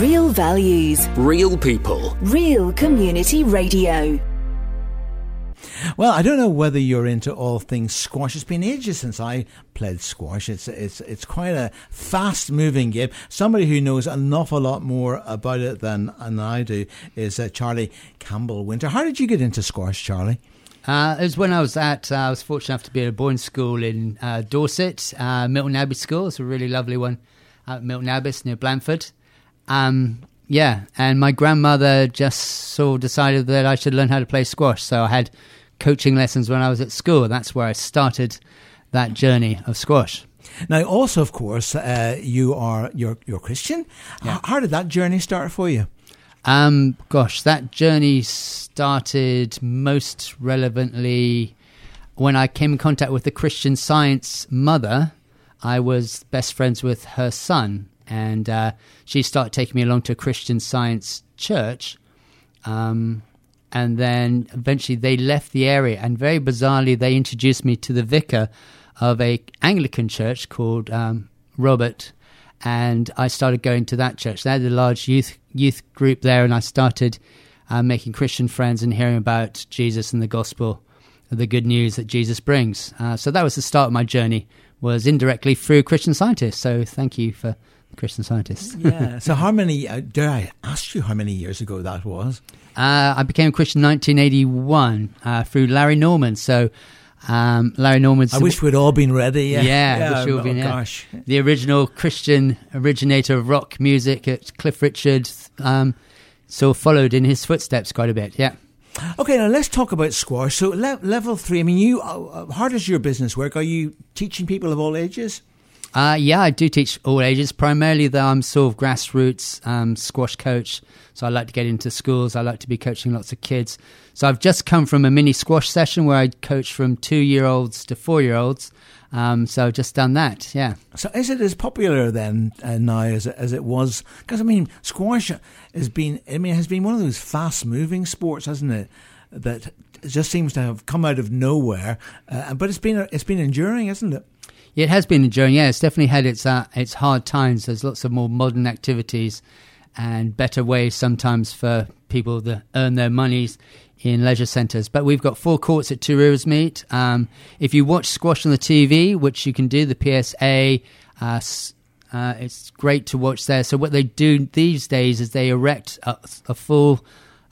Real values, Real people. real community radio. Well, I don't know whether you're into all things squash. It's been ages since I played squash. It's it's it's quite a fast moving game. Somebody who knows an awful lot more about it than, than I do is uh, Charlie Campbell Winter. How did you get into squash, Charlie? Uh, it was when I was at, uh, I was fortunate enough to be at a boarding school in uh, Dorset, uh, Milton Abbey School. It's a really lovely one at Milton Abbey near Blandford. Um, yeah, and my grandmother just sort of decided that I should learn how to play squash. So I had coaching lessons when I was at school. That's where I started that journey of squash. Now, also, of course, uh, you are you're you're Christian. Yeah. How did that journey start for you? Um, gosh, that journey started most relevantly when I came in contact with the Christian Science mother. I was best friends with her son, and uh, she started taking me along to a Christian Science church. Um, and then eventually they left the area, and very bizarrely, they introduced me to the vicar of a Anglican church called um, Robert and I started going to that church. They had a large youth youth group there, and I started uh, making Christian friends and hearing about Jesus and the gospel, the good news that Jesus brings. Uh, so that was the start of my journey. Was indirectly through Christian Scientists. So thank you for Christian Scientists. Yeah. so, how many? Uh, dare I ask you how many years ago that was? Uh, I became a Christian in 1981 uh, through Larry Norman. So um, Larry Norman's I wish we'd all been ready. Yeah. Yeah, wish we oh, been, yeah. gosh. the original Christian originator of rock music, at Cliff Richard, um, so followed in his footsteps quite a bit. Yeah. Okay, now let's talk about squash. So, le- level three. I mean, you. Uh, uh, how does your business work? Are you teaching people of all ages? Uh, yeah, I do teach all ages. Primarily, though, I'm sort of grassroots um, squash coach. So I like to get into schools. I like to be coaching lots of kids. So I've just come from a mini squash session where I coach from two year olds to four year olds. Um, so I've just done that. Yeah. So, is it as popular then uh, now as it, as it was? Because I mean, squash has been. I mean, has been one of those fast-moving sports, hasn't it? That just seems to have come out of nowhere. Uh, but it's been it's been enduring, isn't it? It has been enduring. Yeah, it's definitely had its uh, its hard times. There's lots of more modern activities and better ways sometimes for people to earn their monies in leisure centres. But we've got four courts at Two Rivers Meet. Um, if you watch squash on the TV, which you can do, the PSA, uh, uh, it's great to watch there. So what they do these days is they erect a, a full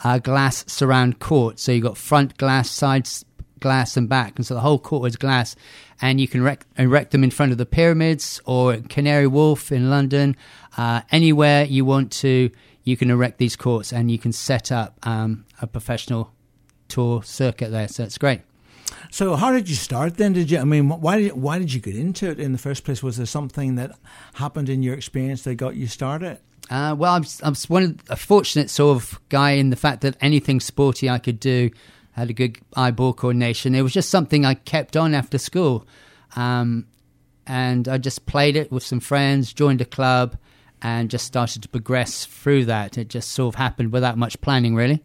uh, glass surround court. So you've got front glass, side s- glass, and back, and so the whole court is glass. And you can erect, erect them in front of the pyramids or Canary Wharf in London, uh, anywhere you want to. You can erect these courts, and you can set up um, a professional tour circuit there. So it's great. So, how did you start then? Did you? I mean, why did why did you get into it in the first place? Was there something that happened in your experience that got you started? Uh, well, I'm, I'm one of, a fortunate sort of guy in the fact that anything sporty I could do had a good eyeball coordination. It was just something I kept on after school, um, and I just played it with some friends, joined a club, and just started to progress through that. It just sort of happened without much planning, really.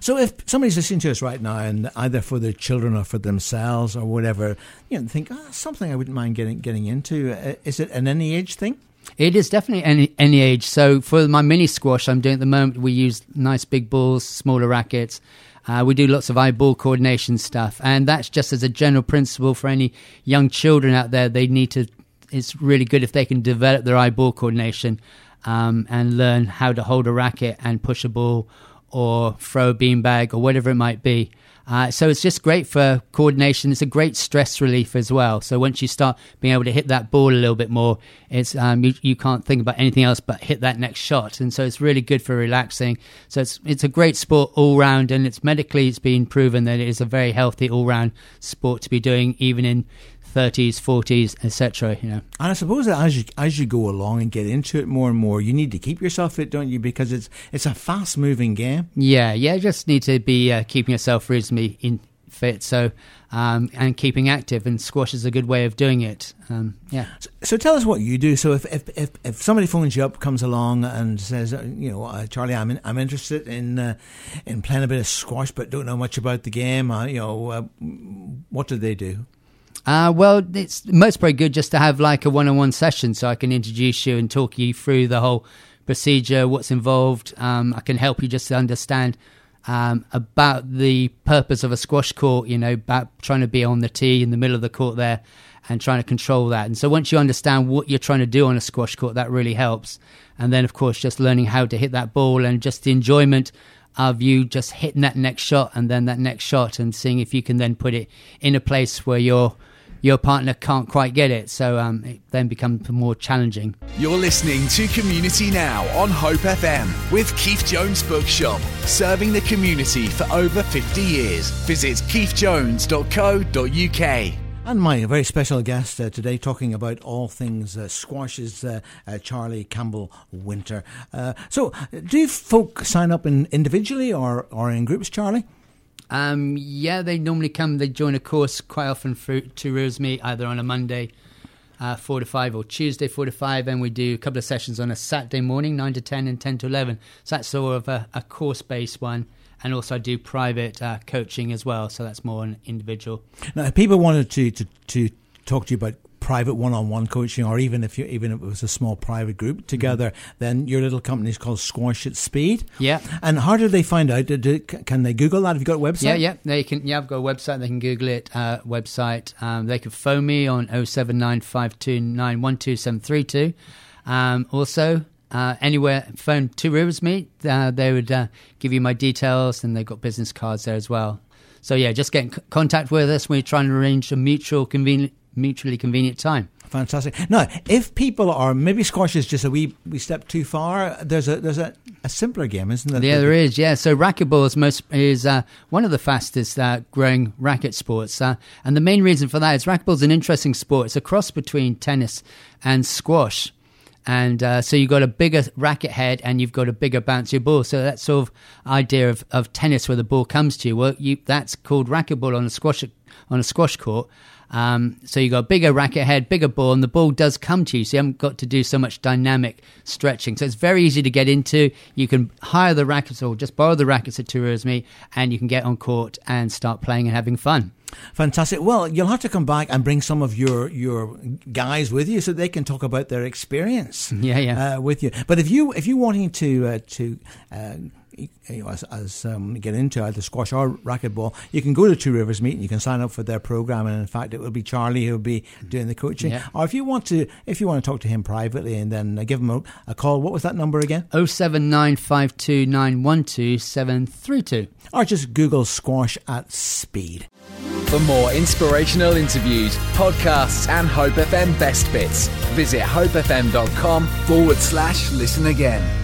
So, if somebody's listening to us right now, and either for their children or for themselves or whatever, you know, think ah, something I wouldn't mind getting getting into. Uh, is it an any age thing? It is definitely any any age. So for my mini squash I'm doing at the moment, we use nice big balls, smaller rackets. Uh, we do lots of eyeball coordination stuff, and that's just as a general principle for any young children out there. They need to. It's really good if they can develop their eyeball coordination um, and learn how to hold a racket and push a ball or throw a beanbag or whatever it might be. Uh, so it's just great for coordination. It's a great stress relief as well. So once you start being able to hit that ball a little bit more, it's um, you, you can't think about anything else but hit that next shot. And so it's really good for relaxing. So it's it's a great sport all round, and it's medically it's been proven that it is a very healthy all round sport to be doing, even in 30s, 40s, etc. You know. And I suppose that as you as you go along and get into it more and more, you need to keep yourself fit, don't you? Because it's it's a fast moving game. Yeah, yeah. You Just need to be uh, keeping yourself reasonably in fit. So um, and keeping active, and squash is a good way of doing it. Um, yeah. So, so tell us what you do. So if, if if if somebody phones you up, comes along and says, uh, you know, uh, Charlie, I'm in, I'm interested in uh, in playing a bit of squash, but don't know much about the game. Uh, you know, uh, what do they do? Uh, well, it's most probably good just to have like a one-on-one session, so I can introduce you and talk you through the whole procedure, what's involved. Um, I can help you just understand um, about the purpose of a squash court, you know, about trying to be on the T in the middle of the court there and trying to control that. And so once you understand what you're trying to do on a squash court, that really helps. And then, of course, just learning how to hit that ball and just the enjoyment of you just hitting that next shot and then that next shot and seeing if you can then put it in a place where your your partner can't quite get it. So um, it then becomes more challenging. You're listening to Community Now on Hope FM with Keith Jones Bookshop, serving the community for over 50 years. Visit keithjones.co.uk. And my very special guest uh, today, talking about all things uh, squash, is uh, uh Charlie Campbell Winter. Uh, so, do folk sign up in individually or, or in groups, Charlie? Um, yeah, they normally come. They join a course quite often through rows meet either on a Monday, uh, four to five, or Tuesday, four to five, and we do a couple of sessions on a Saturday morning, nine to ten and ten to eleven. So that's sort of a, a course-based one and also I do private uh, coaching as well. So that's more an individual. Now, if people wanted to, to, to talk to you about private one-on-one coaching, or even if you even if it was a small private group together, mm-hmm. then your little company is called Squash at Speed. Yeah. And how do they find out? can they Google that? Have you got a website? Yeah, yeah. They can. Yeah, I've got a website. They can Google it. Uh, website. Um, they can phone me on 07952912732. Um, also, uh, anywhere phone Two Rivers Meet, uh, they would uh, give you my details, and they've got business cards there as well. So yeah, just get in contact with us. We're trying to arrange a mutual convenient, mutually convenient time. Fantastic. Now, if people are maybe squash is just a wee we step too far, there's a there's a, a simpler game, isn't there? Yeah, there is. Yeah, so racquetball is most is uh, one of the fastest uh, growing racket sports, uh, and the main reason for that is racquetball is an interesting sport. It's a cross between tennis and squash and uh, so you've got a bigger racket head and you've got a bigger bouncy ball. So that sort of idea of, of tennis where the ball comes to you, well, you, that's called racquetball on a squash on a squash court. Um, so you got a bigger racket head, bigger ball, and the ball does come to you. So you haven't got to do so much dynamic stretching. So it's very easy to get into. You can hire the rackets or just borrow the rackets at Tours Me, and you can get on court and start playing and having fun. Fantastic. Well, you'll have to come back and bring some of your your guys with you so they can talk about their experience. Yeah, yeah. Uh, with you. But if you if you wanting to uh, to uh, you know, as, as um, get into either squash or racquetball, you can go to Two Rivers Meet and you can sign up for their program. And in fact, it will be Charlie who will be doing the coaching. Yeah. Or if you want to, if you want to talk to him privately and then uh, give him a, a, call, what was that number again? Oh seven nine five two nine one two seven three two. Or just Google squash at speed. For more inspirational interviews, podcasts, and Hope FM best bits, visit hopefm.com forward slash listen again.